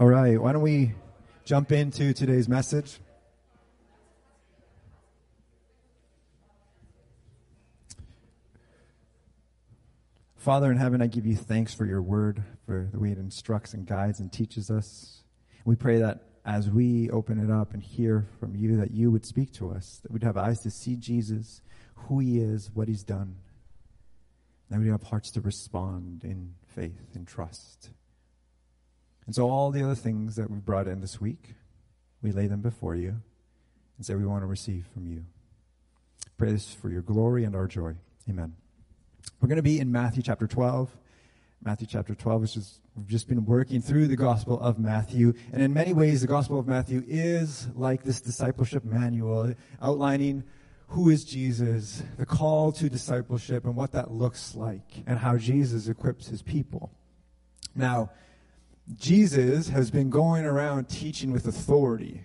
All right, why don't we jump into today's message? Father in heaven, I give you thanks for your word, for the way it instructs and guides and teaches us. We pray that as we open it up and hear from you, that you would speak to us, that we'd have eyes to see Jesus, who he is, what he's done, that we'd have hearts to respond in faith and trust. And so all the other things that we've brought in this week, we lay them before you and say we want to receive from you. Pray this for your glory and our joy. Amen. We're going to be in Matthew chapter 12. Matthew chapter 12, which is, we've just been working through the Gospel of Matthew. And in many ways, the Gospel of Matthew is like this discipleship manual outlining who is Jesus, the call to discipleship, and what that looks like, and how Jesus equips his people. Now, Jesus has been going around teaching with authority.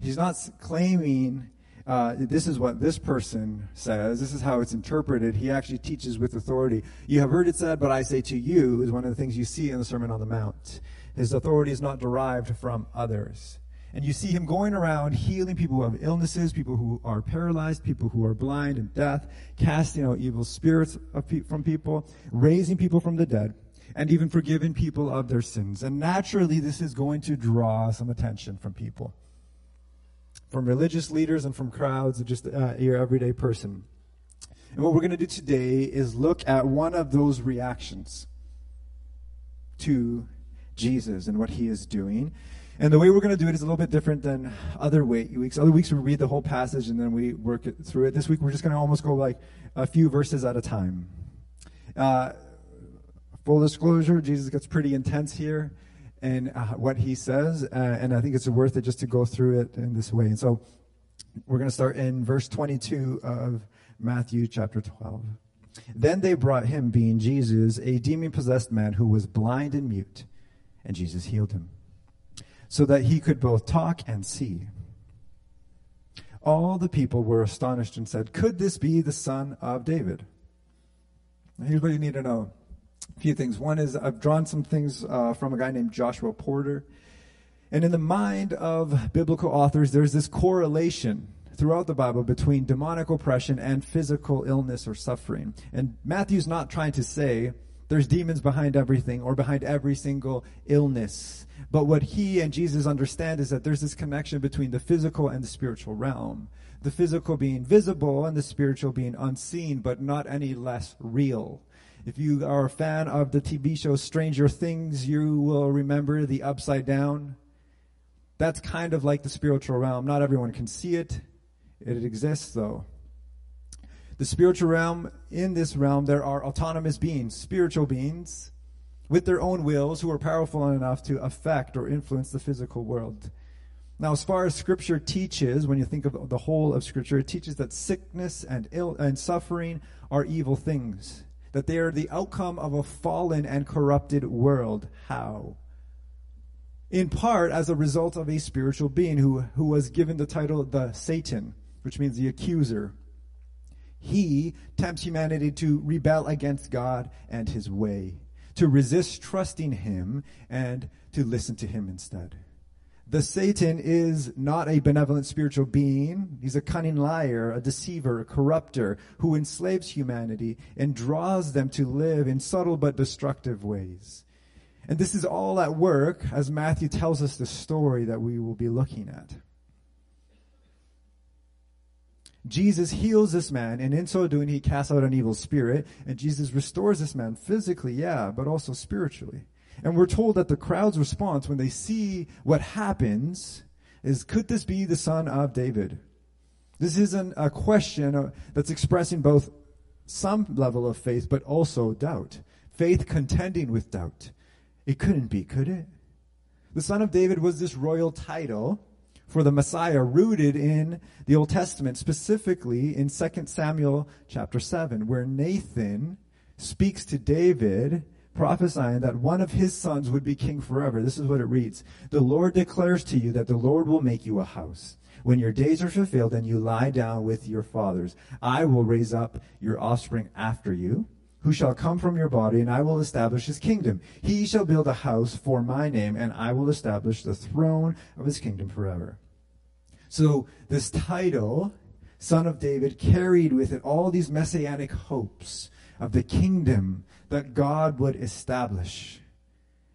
He's not claiming uh, this is what this person says. This is how it's interpreted. He actually teaches with authority. You have heard it said, but I say to you, is one of the things you see in the Sermon on the Mount. His authority is not derived from others. And you see him going around healing people who have illnesses, people who are paralyzed, people who are blind and deaf, casting out evil spirits from people, raising people from the dead and even forgiving people of their sins. And naturally, this is going to draw some attention from people, from religious leaders and from crowds, and just uh, your everyday person. And what we're going to do today is look at one of those reactions to Jesus and what he is doing. And the way we're going to do it is a little bit different than other weeks. Other weeks we read the whole passage and then we work it through it. This week we're just going to almost go like a few verses at a time. Uh, full disclosure, Jesus gets pretty intense here in uh, what he says, uh, and I think it's worth it just to go through it in this way. And so we're going to start in verse 22 of Matthew chapter 12. Then they brought him, being Jesus, a demon possessed man who was blind and mute, and Jesus healed him, so that he could both talk and see. All the people were astonished and said, Could this be the son of David? Here's what you need to know a few things. One is I've drawn some things uh, from a guy named Joshua Porter. And in the mind of biblical authors, there's this correlation throughout the Bible between demonic oppression and physical illness or suffering. And Matthew's not trying to say there's demons behind everything or behind every single illness. But what he and Jesus understand is that there's this connection between the physical and the spiritual realm. The physical being visible and the spiritual being unseen, but not any less real. If you are a fan of the TV show Stranger Things, you will remember the upside down. That's kind of like the spiritual realm. Not everyone can see it. It exists though. The spiritual realm, in this realm, there are autonomous beings, spiritual beings, with their own wills who are powerful enough to affect or influence the physical world. Now, as far as Scripture teaches, when you think of the whole of Scripture, it teaches that sickness and ill and suffering are evil things that they are the outcome of a fallen and corrupted world. How? In part as a result of a spiritual being who, who was given the title the Satan, which means the accuser. He tempts humanity to rebel against God and his way, to resist trusting him and to listen to him instead. The Satan is not a benevolent spiritual being. He's a cunning liar, a deceiver, a corrupter who enslaves humanity and draws them to live in subtle but destructive ways. And this is all at work as Matthew tells us the story that we will be looking at. Jesus heals this man, and in so doing, he casts out an evil spirit, and Jesus restores this man physically, yeah, but also spiritually. And we're told that the crowd's response when they see what happens is, could this be the son of David? This isn't a question uh, that's expressing both some level of faith, but also doubt. Faith contending with doubt. It couldn't be, could it? The son of David was this royal title for the Messiah rooted in the Old Testament, specifically in 2 Samuel chapter 7, where Nathan speaks to David prophesying that one of his sons would be king forever. This is what it reads. The Lord declares to you that the Lord will make you a house. When your days are fulfilled and you lie down with your fathers, I will raise up your offspring after you, who shall come from your body, and I will establish his kingdom. He shall build a house for my name, and I will establish the throne of his kingdom forever. So, this title, Son of David, carried with it all these messianic hopes of the kingdom that God would establish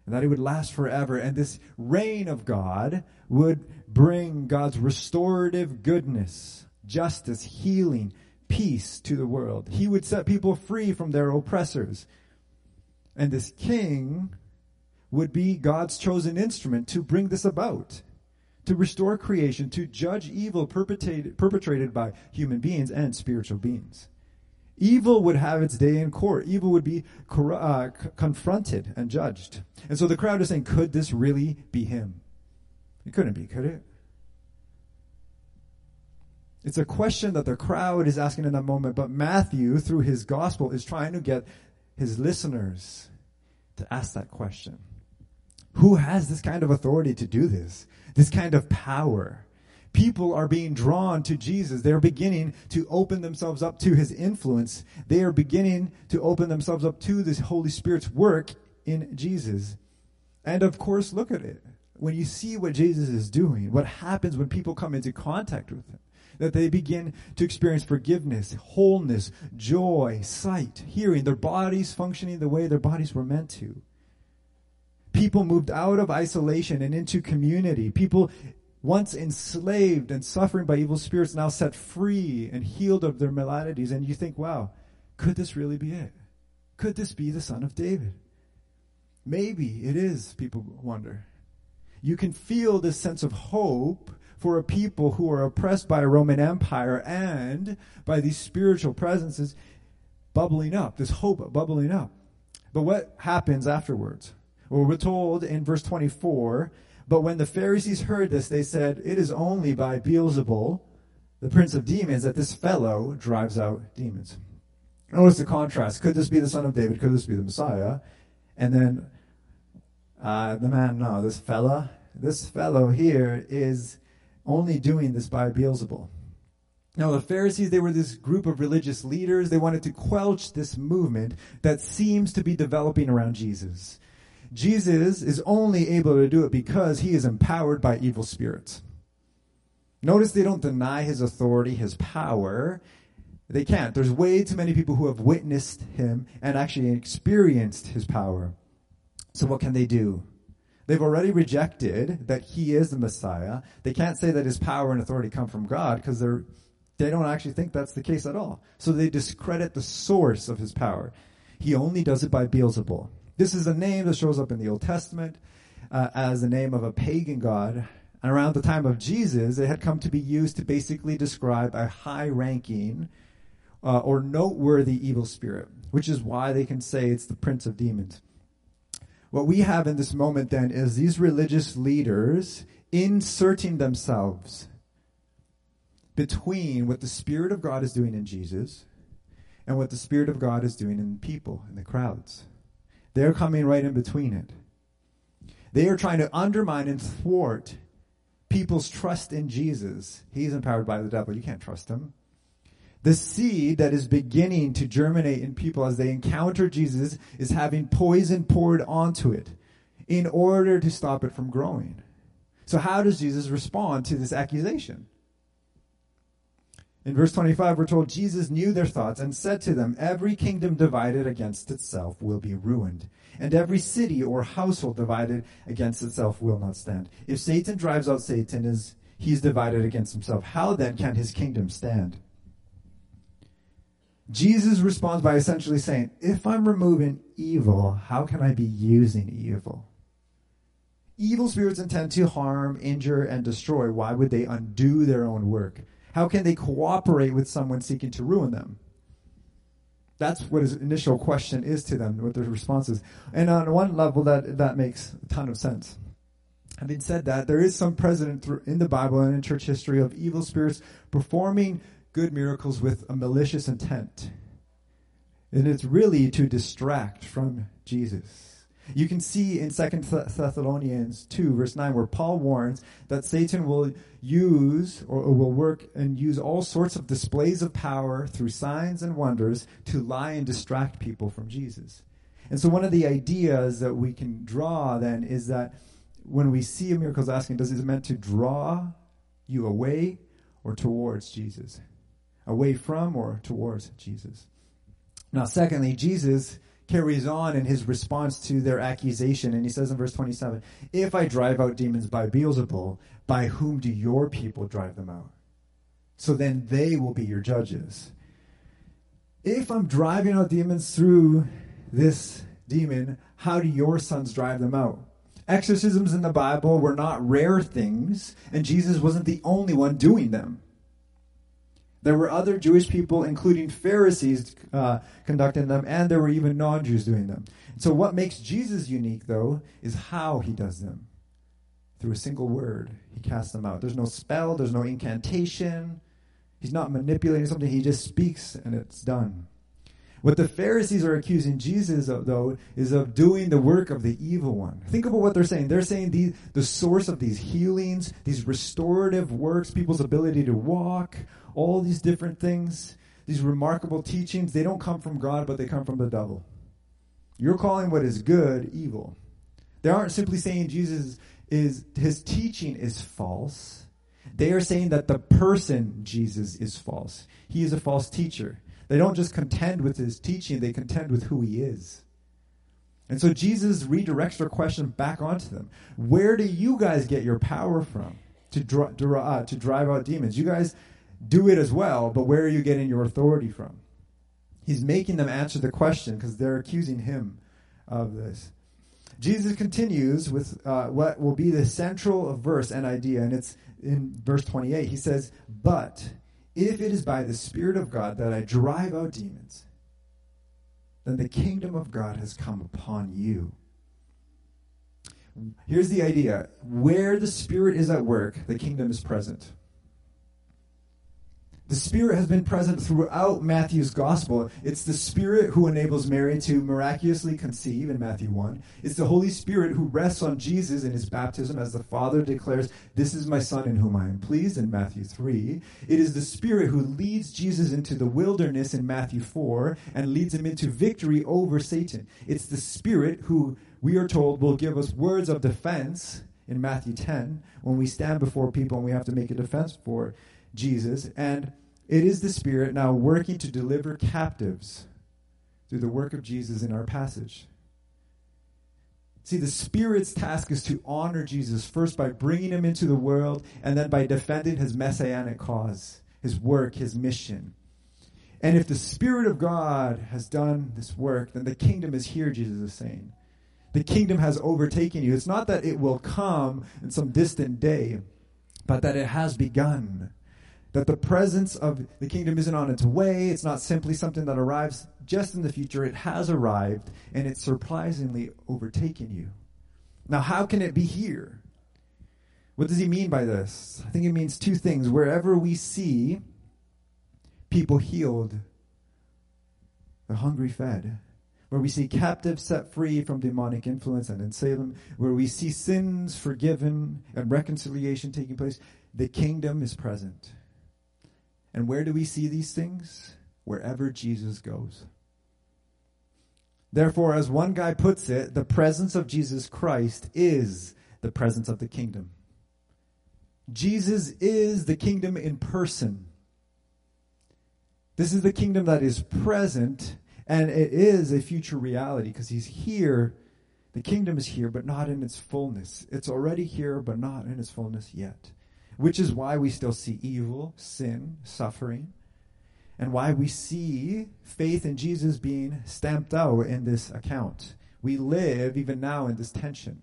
and that it would last forever. And this reign of God would bring God's restorative goodness, justice, healing, peace to the world. He would set people free from their oppressors. And this king would be God's chosen instrument to bring this about, to restore creation, to judge evil perpetrated, perpetrated by human beings and spiritual beings. Evil would have its day in court. Evil would be uh, confronted and judged. And so the crowd is saying, could this really be him? It couldn't be, could it? It's a question that the crowd is asking in that moment, but Matthew, through his gospel, is trying to get his listeners to ask that question. Who has this kind of authority to do this? This kind of power? People are being drawn to Jesus. They're beginning to open themselves up to his influence. They are beginning to open themselves up to this Holy Spirit's work in Jesus. And of course, look at it. When you see what Jesus is doing, what happens when people come into contact with him, that they begin to experience forgiveness, wholeness, joy, sight, hearing, their bodies functioning the way their bodies were meant to. People moved out of isolation and into community. People once enslaved and suffering by evil spirits now set free and healed of their maladies. And you think, wow, could this really be it? Could this be the son of David? Maybe it is, people wonder. You can feel this sense of hope for a people who are oppressed by a Roman Empire and by these spiritual presences bubbling up, this hope bubbling up. But what happens afterwards? Well, we're told in verse 24, but when the Pharisees heard this, they said, It is only by Beelzebul, the prince of demons, that this fellow drives out demons. Notice the contrast. Could this be the son of David? Could this be the Messiah? And then uh, the man, no, this fella, this fellow here is only doing this by Beelzebul. Now, the Pharisees, they were this group of religious leaders. They wanted to quelch this movement that seems to be developing around Jesus. Jesus is only able to do it because he is empowered by evil spirits. Notice they don't deny his authority, his power. They can't. There's way too many people who have witnessed him and actually experienced his power. So what can they do? They've already rejected that he is the Messiah. They can't say that his power and authority come from God because they're they don't actually think that's the case at all. So they discredit the source of his power. He only does it by Beelzebul. This is a name that shows up in the Old Testament uh, as the name of a pagan god. And around the time of Jesus, it had come to be used to basically describe a high ranking uh, or noteworthy evil spirit, which is why they can say it's the prince of demons. What we have in this moment then is these religious leaders inserting themselves between what the Spirit of God is doing in Jesus and what the Spirit of God is doing in people, in the crowds. They're coming right in between it. They are trying to undermine and thwart people's trust in Jesus. He's empowered by the devil. You can't trust him the seed that is beginning to germinate in people as they encounter Jesus is having poison poured onto it in order to stop it from growing. So, how does Jesus respond to this accusation? In verse 25, we're told Jesus knew their thoughts and said to them, Every kingdom divided against itself will be ruined, and every city or household divided against itself will not stand. If Satan drives out Satan, is he's divided against himself. How then can his kingdom stand? Jesus responds by essentially saying, if I'm removing evil, how can I be using evil? Evil spirits intend to harm, injure, and destroy. Why would they undo their own work? How can they cooperate with someone seeking to ruin them? That's what his initial question is to them, what their response is. And on one level, that, that makes a ton of sense. Having said that, there is some precedent in the Bible and in church history of evil spirits performing good miracles with a malicious intent. And it's really to distract from Jesus. You can see in Second Thessalonians 2, verse 9, where Paul warns that Satan will use or, or will work and use all sorts of displays of power through signs and wonders to lie and distract people from Jesus. And so one of the ideas that we can draw then is that when we see a miracle, is asking, does it meant to draw you away or towards Jesus? Away from or towards Jesus? Now, secondly, Jesus carries on in his response to their accusation, and he says in verse 27 If I drive out demons by Beelzebul, by whom do your people drive them out? So then they will be your judges. If I'm driving out demons through this demon, how do your sons drive them out? Exorcisms in the Bible were not rare things, and Jesus wasn't the only one doing them. There were other Jewish people, including Pharisees, uh, conducting them, and there were even non Jews doing them. So, what makes Jesus unique, though, is how he does them. Through a single word, he casts them out. There's no spell, there's no incantation. He's not manipulating something, he just speaks and it's done. What the Pharisees are accusing Jesus of, though, is of doing the work of the evil one. Think about what they're saying. They're saying the, the source of these healings, these restorative works, people's ability to walk, all these different things, these remarkable teachings, they don't come from God, but they come from the devil. You're calling what is good evil. They aren't simply saying Jesus is, his teaching is false. They are saying that the person Jesus is false. He is a false teacher. They don't just contend with his teaching, they contend with who he is. And so Jesus redirects their question back onto them. Where do you guys get your power from to, dra- uh, to drive out demons? You guys do it as well, but where are you getting your authority from? He's making them answer the question because they're accusing him of this. Jesus continues with uh, what will be the central verse and idea, and it's in verse 28. He says, But if it is by the Spirit of God that I drive out demons, then the kingdom of God has come upon you. Here's the idea where the Spirit is at work, the kingdom is present. The Spirit has been present throughout Matthew's gospel. It's the Spirit who enables Mary to miraculously conceive in Matthew 1. It's the Holy Spirit who rests on Jesus in his baptism as the Father declares, This is my Son in whom I am pleased in Matthew 3. It is the Spirit who leads Jesus into the wilderness in Matthew 4 and leads him into victory over Satan. It's the Spirit who, we are told, will give us words of defense in Matthew 10 when we stand before people and we have to make a defense for Jesus, and it is the Spirit now working to deliver captives through the work of Jesus in our passage. See, the Spirit's task is to honor Jesus first by bringing him into the world and then by defending his messianic cause, his work, his mission. And if the Spirit of God has done this work, then the kingdom is here, Jesus is saying. The kingdom has overtaken you. It's not that it will come in some distant day, but that it has begun that the presence of the kingdom isn't on its way. It's not simply something that arrives just in the future. It has arrived and it's surprisingly overtaken you. Now, how can it be here? What does he mean by this? I think it means two things. Wherever we see people healed, the hungry fed, where we see captives set free from demonic influence, and in Salem, where we see sins forgiven and reconciliation taking place, the kingdom is present. And where do we see these things? Wherever Jesus goes. Therefore, as one guy puts it, the presence of Jesus Christ is the presence of the kingdom. Jesus is the kingdom in person. This is the kingdom that is present, and it is a future reality because he's here. The kingdom is here, but not in its fullness. It's already here, but not in its fullness yet which is why we still see evil, sin, suffering, and why we see faith in Jesus being stamped out in this account. We live even now in this tension.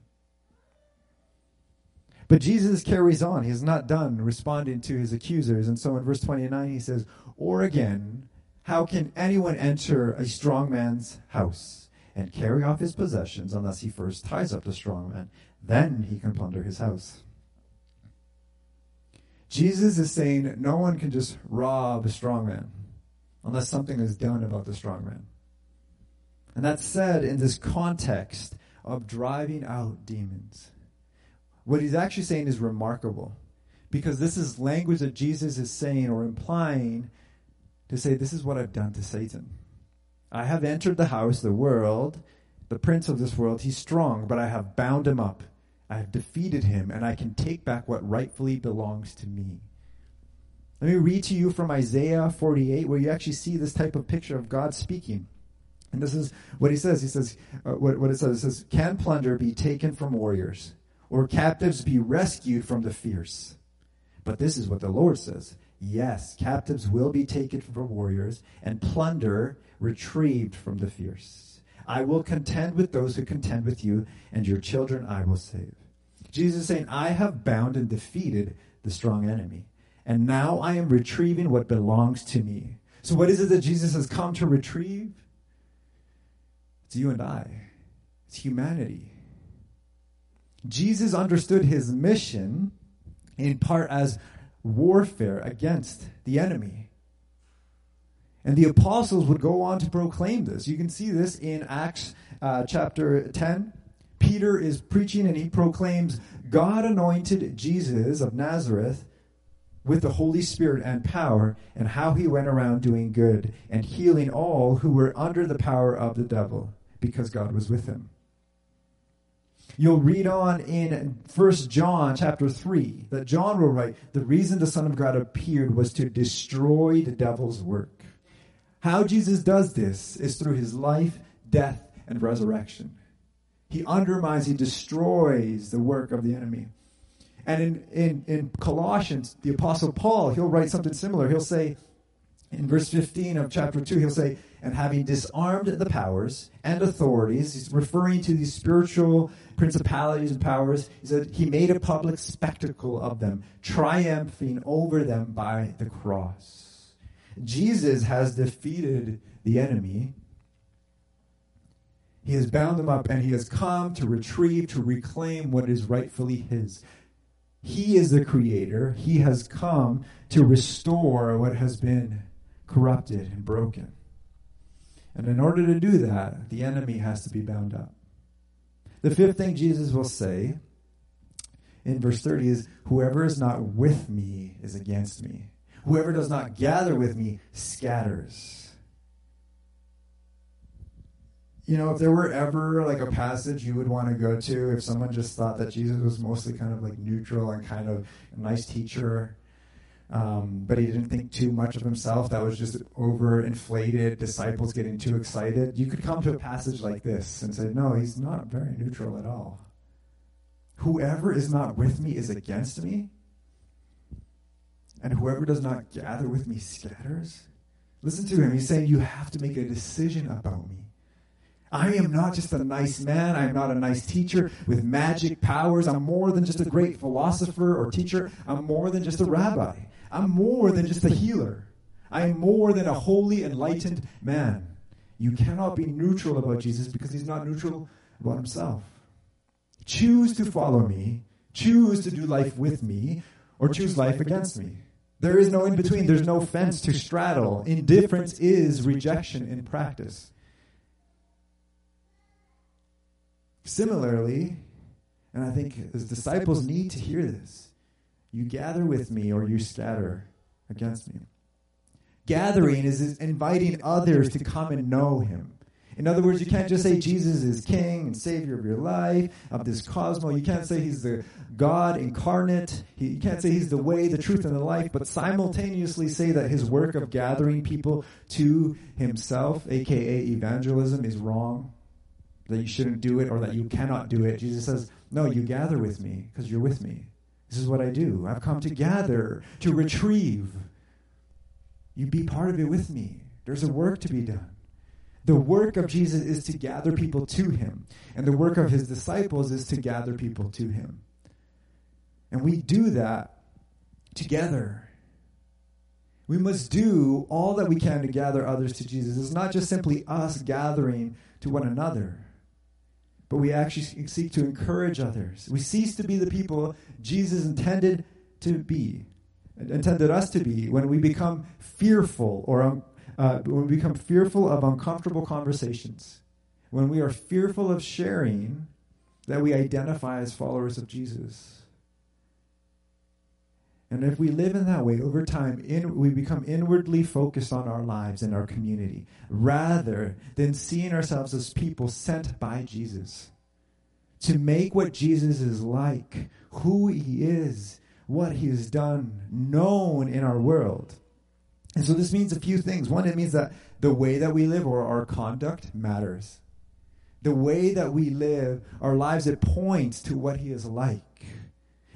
But Jesus carries on. He not done responding to his accusers. And so in verse 29, he says, Or again, how can anyone enter a strong man's house and carry off his possessions unless he first ties up the strong man? Then he can plunder his house. Jesus is saying no one can just rob a strong man unless something is done about the strong man. And that's said in this context of driving out demons. What he's actually saying is remarkable because this is language that Jesus is saying or implying to say, This is what I've done to Satan. I have entered the house, the world, the prince of this world. He's strong, but I have bound him up. I have defeated him, and I can take back what rightfully belongs to me. Let me read to you from Isaiah 48, where you actually see this type of picture of God speaking. And this is what he says. He says, uh, what, what it says, it says, Can plunder be taken from warriors, or captives be rescued from the fierce? But this is what the Lord says Yes, captives will be taken from warriors, and plunder retrieved from the fierce. I will contend with those who contend with you, and your children I will save. Jesus is saying, I have bound and defeated the strong enemy, and now I am retrieving what belongs to me. So, what is it that Jesus has come to retrieve? It's you and I, it's humanity. Jesus understood his mission in part as warfare against the enemy. And the apostles would go on to proclaim this. You can see this in Acts uh, chapter 10. Peter is preaching and he proclaims, God anointed Jesus of Nazareth with the Holy Spirit and power, and how he went around doing good and healing all who were under the power of the devil, because God was with him. You'll read on in First John chapter 3 that John will write, the reason the Son of God appeared was to destroy the devil's work. How Jesus does this is through his life, death, and resurrection. He undermines, he destroys the work of the enemy. And in, in, in Colossians, the Apostle Paul, he'll write something similar. He'll say, in verse 15 of chapter 2, he'll say, And having disarmed the powers and authorities, he's referring to these spiritual principalities and powers, he said, He made a public spectacle of them, triumphing over them by the cross. Jesus has defeated the enemy. He has bound them up and he has come to retrieve, to reclaim what is rightfully his. He is the creator. He has come to restore what has been corrupted and broken. And in order to do that, the enemy has to be bound up. The fifth thing Jesus will say in verse 30 is Whoever is not with me is against me. Whoever does not gather with me scatters. You know, if there were ever like a passage you would want to go to, if someone just thought that Jesus was mostly kind of like neutral and kind of a nice teacher, um, but he didn't think too much of himself. That was just overinflated disciples getting too excited. You could come to a passage like this and say, no, he's not very neutral at all. Whoever is not with me is against me, and whoever does not gather with me scatters. Listen to him. He's saying, You have to make a decision about me. I am not just a nice man. I am not a nice teacher with magic powers. I'm more than just a great philosopher or teacher. I'm more than just a rabbi. I'm more than just a healer. I am more than a holy, enlightened man. You cannot be neutral about Jesus because he's not neutral about himself. Choose to follow me, choose to do life with me, or choose life against me. There is no in between, there's no fence to straddle. Indifference is rejection in practice. Similarly, and I think as disciples need to hear this you gather with me or you scatter against me. Gathering is inviting others to come and know him. In other words, you can't just say Jesus is king and savior of your life, of this cosmos. You can't say he's the God incarnate. You can't say he's the way, the truth, and the life, but simultaneously say that his work of gathering people to himself, aka evangelism, is wrong that you shouldn't do it or that you cannot do it. Jesus says, No, you gather with me because you're with me. This is what I do. I've come to gather, to retrieve. You be part of it with me. There's a work to be done. The work of Jesus is to gather people to him, and the work of his disciples is to gather people to him. And we do that together. We must do all that we can to gather others to Jesus. It's not just simply us gathering to one another but we actually seek to encourage others. We cease to be the people Jesus intended to be, intended us to be, when we become fearful or uh, when we become fearful of uncomfortable conversations, when we are fearful of sharing that we identify as followers of Jesus. And if we live in that way over time, in, we become inwardly focused on our lives and our community rather than seeing ourselves as people sent by Jesus to make what Jesus is like, who he is, what he has done, known in our world. And so this means a few things. One, it means that the way that we live or our conduct matters. The way that we live our lives, it points to what he is like.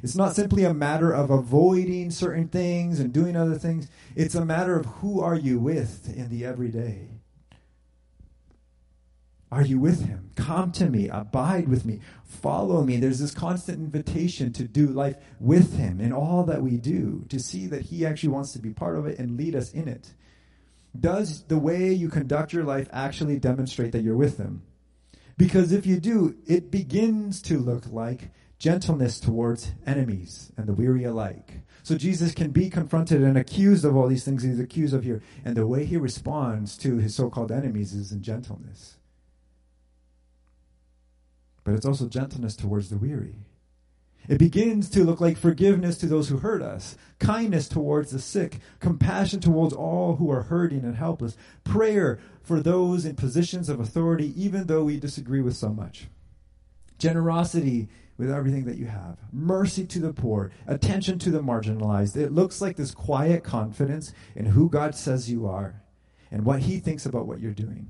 It's not simply a matter of avoiding certain things and doing other things. It's a matter of who are you with in the everyday. Are you with him? Come to me, abide with me, follow me. There's this constant invitation to do life with him in all that we do, to see that he actually wants to be part of it and lead us in it. Does the way you conduct your life actually demonstrate that you're with him? Because if you do, it begins to look like gentleness towards enemies and the weary alike. So Jesus can be confronted and accused of all these things he's accused of here. And the way he responds to his so called enemies is in gentleness. But it's also gentleness towards the weary. It begins to look like forgiveness to those who hurt us, kindness towards the sick, compassion towards all who are hurting and helpless, prayer for those in positions of authority, even though we disagree with so much, generosity with everything that you have. Mercy to the poor, attention to the marginalized. It looks like this quiet confidence in who God says you are and what he thinks about what you're doing.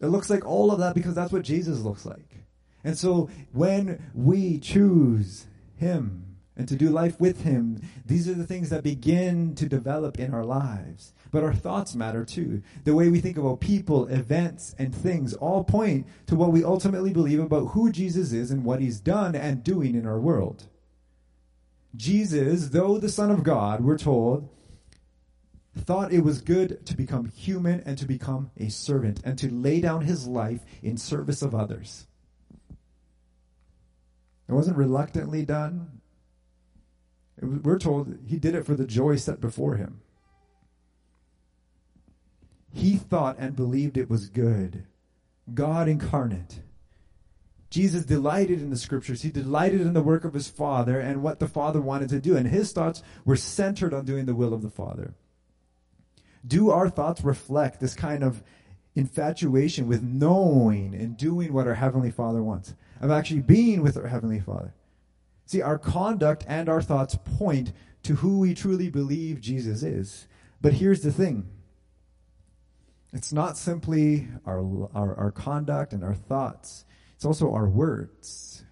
It looks like all of that because that's what Jesus looks like. And so when we choose him and to do life with him, these are the things that begin to develop in our lives. But our thoughts matter too. The way we think about people, events, and things all point to what we ultimately believe about who Jesus is and what he's done and doing in our world. Jesus, though the Son of God, we're told, thought it was good to become human and to become a servant and to lay down his life in service of others. It wasn't reluctantly done. Was, we're told he did it for the joy set before him. He thought and believed it was good. God incarnate. Jesus delighted in the scriptures. He delighted in the work of his Father and what the Father wanted to do. And his thoughts were centered on doing the will of the Father. Do our thoughts reflect this kind of infatuation with knowing and doing what our Heavenly Father wants, of actually being with our Heavenly Father? See, our conduct and our thoughts point to who we truly believe Jesus is. But here's the thing it's not simply our, our, our conduct and our thoughts, it's also our words.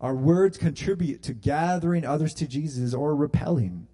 Our words contribute to gathering others to Jesus or repelling.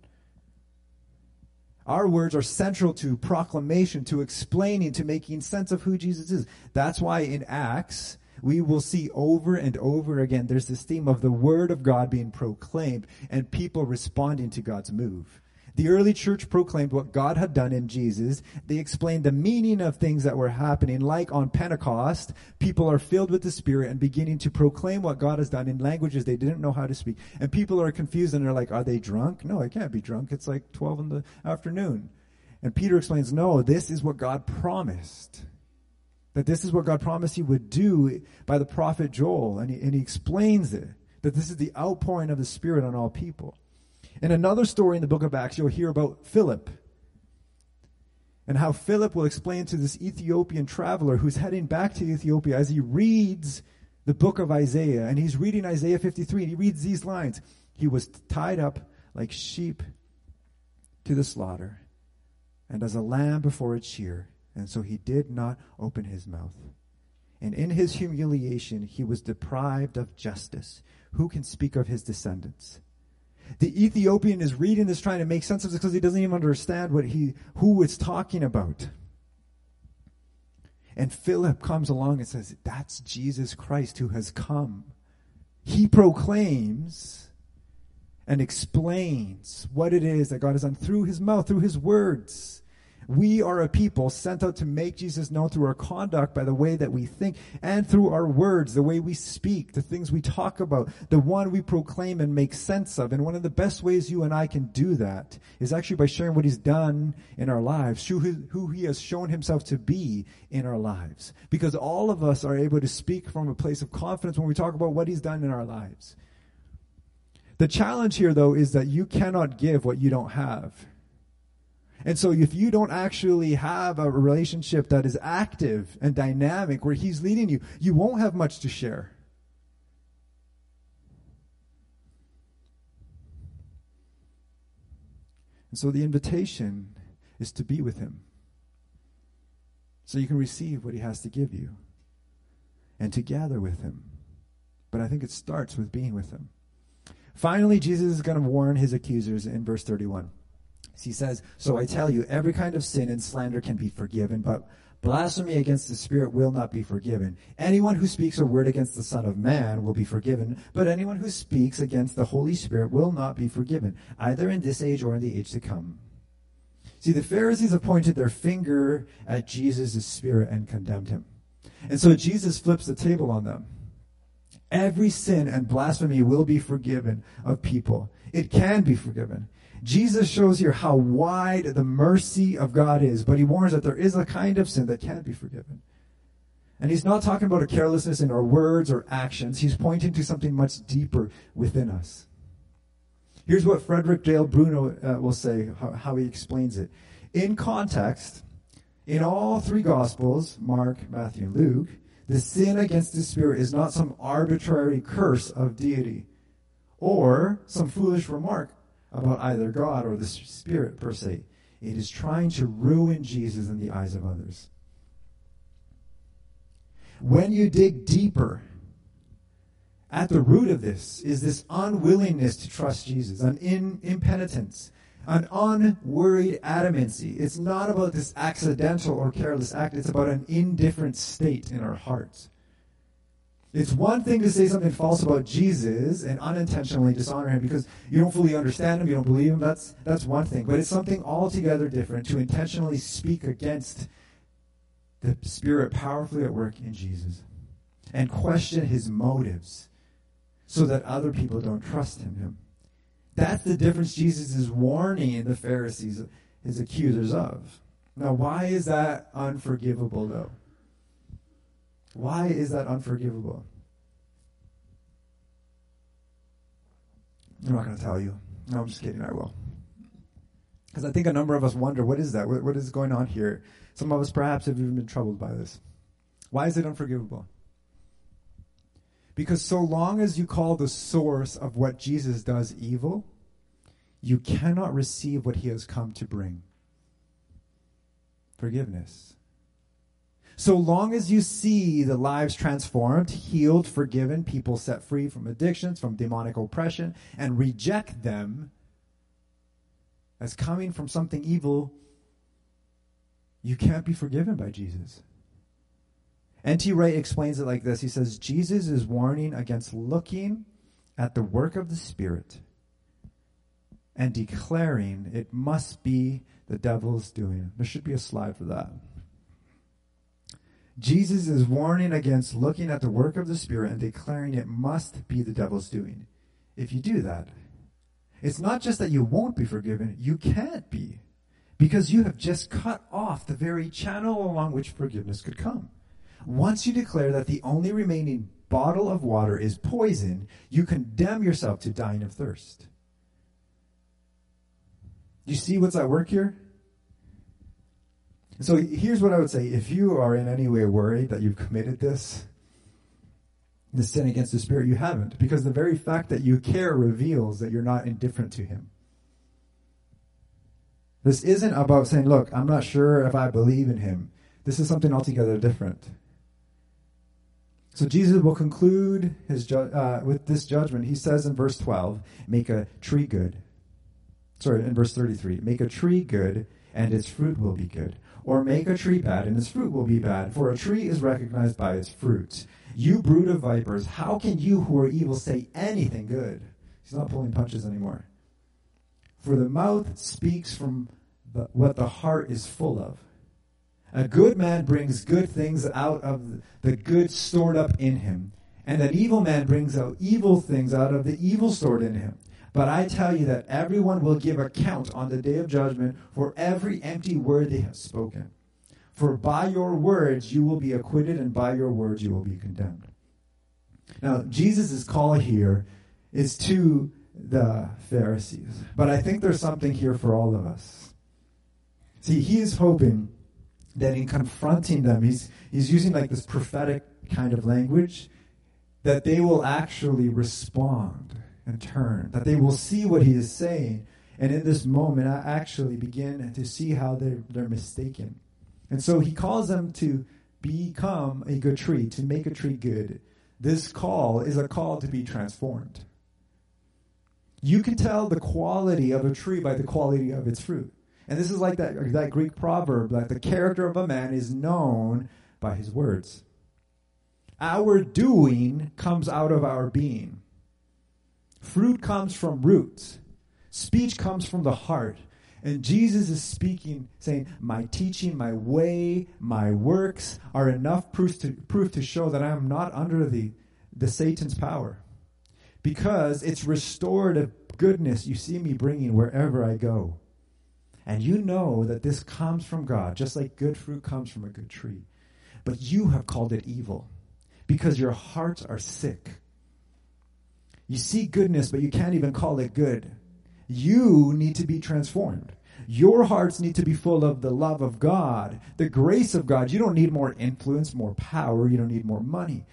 Our words are central to proclamation, to explaining, to making sense of who Jesus is. That's why in Acts, we will see over and over again there's this theme of the word of God being proclaimed and people responding to God's move. The early church proclaimed what God had done in Jesus. They explained the meaning of things that were happening, like on Pentecost, people are filled with the Spirit and beginning to proclaim what God has done in languages they didn't know how to speak. And people are confused and they're like, are they drunk? No, I can't be drunk. It's like 12 in the afternoon. And Peter explains, no, this is what God promised. That this is what God promised he would do by the prophet Joel. And he, and he explains it. That this is the outpouring of the Spirit on all people. In another story in the book of Acts, you'll hear about Philip and how Philip will explain to this Ethiopian traveler who's heading back to Ethiopia as he reads the book of Isaiah. And he's reading Isaiah 53 and he reads these lines He was tied up like sheep to the slaughter, and as a lamb before its shear. And so he did not open his mouth. And in his humiliation, he was deprived of justice. Who can speak of his descendants? The Ethiopian is reading this trying to make sense of this because he doesn't even understand what he who it's talking about. And Philip comes along and says, That's Jesus Christ who has come. He proclaims and explains what it is that God has done through his mouth, through his words. We are a people sent out to make Jesus known through our conduct by the way that we think and through our words, the way we speak, the things we talk about, the one we proclaim and make sense of. And one of the best ways you and I can do that is actually by sharing what he's done in our lives, who, he has shown himself to be in our lives. Because all of us are able to speak from a place of confidence when we talk about what he's done in our lives. The challenge here though is that you cannot give what you don't have. And so if you don't actually have a relationship that is active and dynamic where he's leading you, you won't have much to share. And so the invitation is to be with him. So you can receive what he has to give you and to gather with him. But I think it starts with being with him. Finally, Jesus is going to warn his accusers in verse 31. He says, So I tell you, every kind of sin and slander can be forgiven, but blasphemy against the Spirit will not be forgiven. Anyone who speaks a word against the Son of Man will be forgiven, but anyone who speaks against the Holy Spirit will not be forgiven, either in this age or in the age to come. See, the Pharisees have pointed their finger at Jesus' spirit and condemned him. And so Jesus flips the table on them. Every sin and blasphemy will be forgiven of people. It can be forgiven. Jesus shows here how wide the mercy of God is, but he warns that there is a kind of sin that can't be forgiven. And he's not talking about a carelessness in our words or actions. He's pointing to something much deeper within us. Here's what Frederick Dale Bruner uh, will say, how, how he explains it. In context, in all three Gospels, Mark, Matthew, and Luke, the sin against the Spirit is not some arbitrary curse of deity or some foolish remark about either God or the Spirit per se. It is trying to ruin Jesus in the eyes of others. When you dig deeper, at the root of this is this unwillingness to trust Jesus, an in, impenitence, an unworried adamancy. It's not about this accidental or careless act, it's about an indifferent state in our hearts. It's one thing to say something false about Jesus and unintentionally dishonor him because you don't fully understand him, you don't believe him. That's that's one thing. But it's something altogether different to intentionally speak against the Spirit powerfully at work in Jesus and question his motives so that other people don't trust in him. That's the difference Jesus is warning the Pharisees, his accusers of. Now, why is that unforgivable, though? Why is that unforgivable? I'm not going to tell you. No, I'm just kidding. I will. Because I think a number of us wonder what is that? What, what is going on here? Some of us perhaps have even been troubled by this. Why is it unforgivable? Because so long as you call the source of what Jesus does evil, you cannot receive what he has come to bring forgiveness. So long as you see the lives transformed, healed, forgiven, people set free from addictions, from demonic oppression, and reject them as coming from something evil, you can't be forgiven by Jesus. N.T. Wright explains it like this He says, Jesus is warning against looking at the work of the Spirit and declaring it must be the devil's doing. There should be a slide for that. Jesus is warning against looking at the work of the Spirit and declaring it must be the devil's doing. If you do that, it's not just that you won't be forgiven, you can't be. Because you have just cut off the very channel along which forgiveness could come. Once you declare that the only remaining bottle of water is poison, you condemn yourself to dying of thirst. You see what's at work here? So here's what I would say. If you are in any way worried that you've committed this, the sin against the Spirit, you haven't. Because the very fact that you care reveals that you're not indifferent to Him. This isn't about saying, look, I'm not sure if I believe in Him. This is something altogether different. So Jesus will conclude his ju- uh, with this judgment. He says in verse 12, make a tree good. Sorry, in verse 33, make a tree good and its fruit will be good or make a tree bad, and its fruit will be bad, for a tree is recognized by its fruit. You brood of vipers, how can you who are evil say anything good? He's not pulling punches anymore. For the mouth speaks from the, what the heart is full of. A good man brings good things out of the good stored up in him, and an evil man brings out evil things out of the evil stored in him. But I tell you that everyone will give account on the day of judgment for every empty word they have spoken. For by your words you will be acquitted, and by your words you will be condemned. Now, Jesus' call here is to the Pharisees, but I think there's something here for all of us. See, he is hoping that in confronting them, he's, he's using like this prophetic kind of language, that they will actually respond and turn, that they will see what he is saying, and in this moment, I actually begin to see how they're, they're mistaken. And so he calls them to become a good tree, to make a tree good. This call is a call to be transformed. You can tell the quality of a tree by the quality of its fruit. And this is like that, that Greek proverb that the character of a man is known by his words. Our doing comes out of our being. Fruit comes from roots. Speech comes from the heart. And Jesus is speaking, saying, My teaching, my way, my works are enough proof to, proof to show that I am not under the, the Satan's power. Because it's restorative goodness you see me bringing wherever I go. And you know that this comes from God, just like good fruit comes from a good tree. But you have called it evil because your hearts are sick. You see goodness, but you can't even call it good you need to be transformed. Your hearts need to be full of the love of God, the grace of God. You don't need more influence, more power. You don't need more money.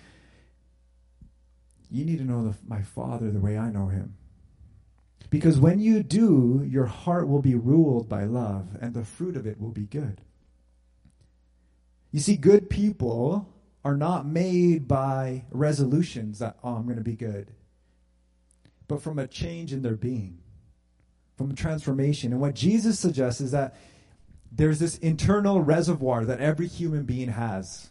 You need to know the, my Father the way I know him. Because when you do, your heart will be ruled by love, and the fruit of it will be good. You see, good people are not made by resolutions that, oh, I'm going to be good, but from a change in their being from transformation. And what Jesus suggests is that there's this internal reservoir that every human being has.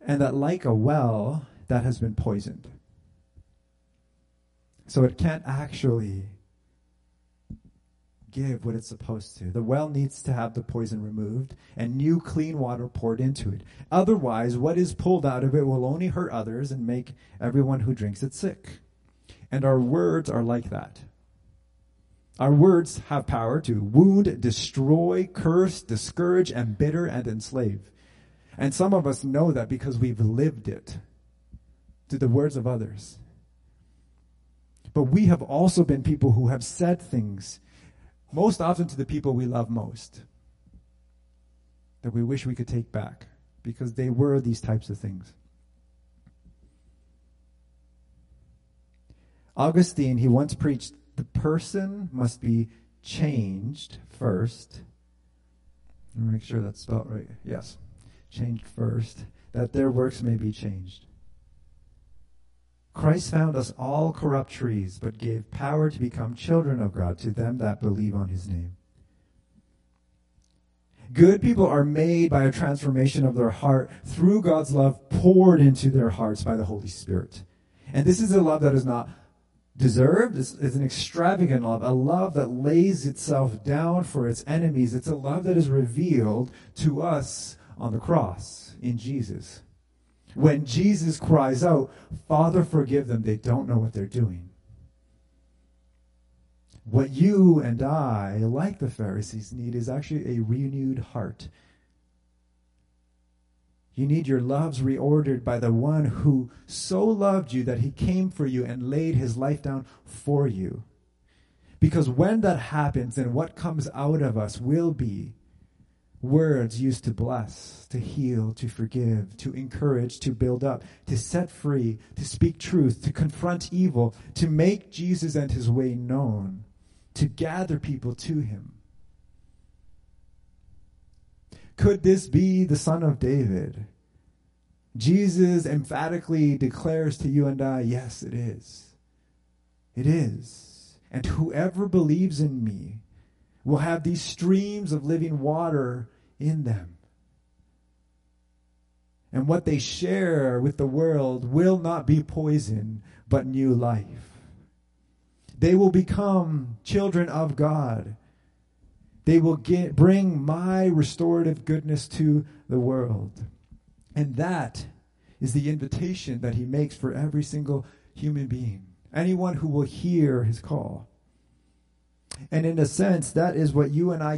And that, like a well, that has been poisoned. So it can't actually give what it's supposed to. The well needs to have the poison removed and new clean water poured into it. Otherwise, what is pulled out of it will only hurt others and make everyone who drinks it sick. And our words are like that. Our words have power to wound, destroy, curse, discourage, embitter, and enslave. And some of us know that because we've lived it to the words of others. But we have also been people who have said things, most often to the people we love most, that we wish we could take back because they were these types of things. Augustine, he once preached the person must be changed first. Let me make sure that's spelled right. Yes. Changed first, that their works may be changed. Christ found us all corrupt trees, but gave power to become children of God to them that believe on his name. Good people are made by a transformation of their heart through God's love poured into their hearts by the Holy Spirit. And this is a love that is not deserved. It's, it's, an extravagant love, a love that lays itself down for its enemies. It's a love that is revealed to us on the cross in Jesus. When Jesus cries out, Father, forgive them, they don't know what they're doing. What you and I, like the Pharisees, need is actually a renewed heart you need your loves reordered by the one who so loved you that he came for you and laid his life down for you. Because when that happens, then what comes out of us will be words used to bless, to heal, to forgive, to encourage, to build up, to set free, to speak truth, to confront evil, to make Jesus and his way known, to gather people to him. Could this be the son of David? Jesus emphatically declares to you and I, yes, it is. It is. And whoever believes in me will have these streams of living water in them. And what they share with the world will not be poison, but new life. They will become children of God. They will get, bring my restorative goodness to the world. And that is the invitation that he makes for every single human being, anyone who will hear his call. And in a sense, that is what you and I